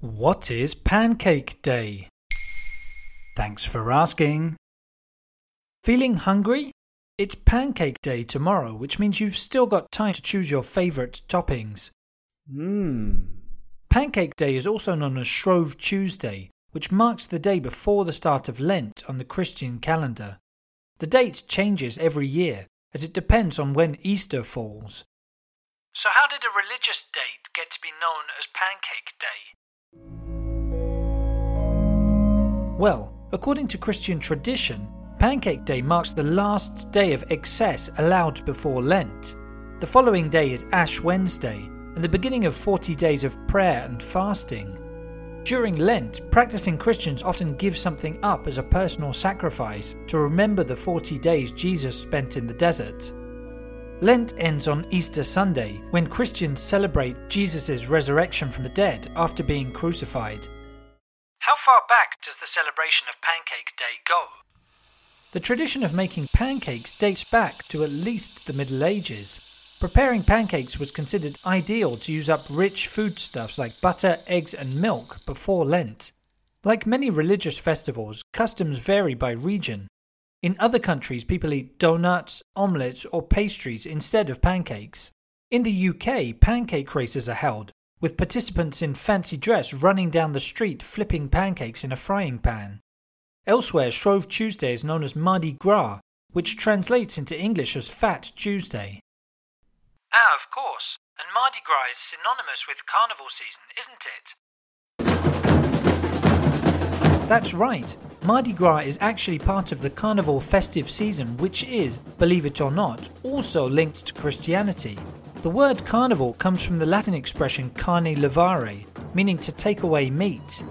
What is Pancake Day? Thanks for asking. Feeling hungry? It's Pancake Day tomorrow, which means you've still got time to choose your favourite toppings. Mmm. Pancake Day is also known as Shrove Tuesday, which marks the day before the start of Lent on the Christian calendar. The date changes every year, as it depends on when Easter falls. So, how did a religious date get to be known as Pancake Day? Well, according to Christian tradition, Pancake Day marks the last day of excess allowed before Lent. The following day is Ash Wednesday, and the beginning of 40 days of prayer and fasting. During Lent, practicing Christians often give something up as a personal sacrifice to remember the 40 days Jesus spent in the desert. Lent ends on Easter Sunday, when Christians celebrate Jesus' resurrection from the dead after being crucified. How far back does the celebration of Pancake Day go? The tradition of making pancakes dates back to at least the Middle Ages. Preparing pancakes was considered ideal to use up rich foodstuffs like butter, eggs, and milk before Lent. Like many religious festivals, customs vary by region. In other countries, people eat donuts, omelets, or pastries instead of pancakes. In the UK, pancake races are held, with participants in fancy dress running down the street flipping pancakes in a frying pan. Elsewhere, Shrove Tuesday is known as Mardi Gras, which translates into English as Fat Tuesday. Ah, of course. And Mardi Gras is synonymous with carnival season, isn't it? That's right. Mardi Gras is actually part of the carnival festive season, which is, believe it or not, also linked to Christianity. The word carnival comes from the Latin expression carne levare, meaning to take away meat.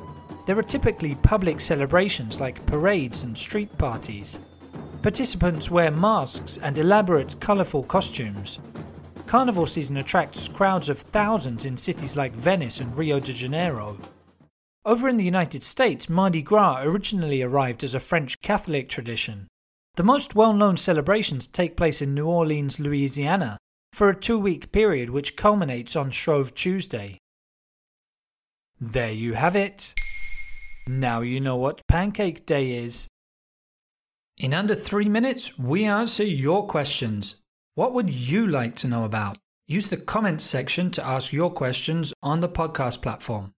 There are typically public celebrations like parades and street parties. Participants wear masks and elaborate, colourful costumes. Carnival season attracts crowds of thousands in cities like Venice and Rio de Janeiro. Over in the United States, Mardi Gras originally arrived as a French Catholic tradition. The most well known celebrations take place in New Orleans, Louisiana, for a two week period which culminates on Shrove Tuesday. There you have it. Now you know what Pancake Day is. In under three minutes, we answer your questions. What would you like to know about? Use the comments section to ask your questions on the podcast platform.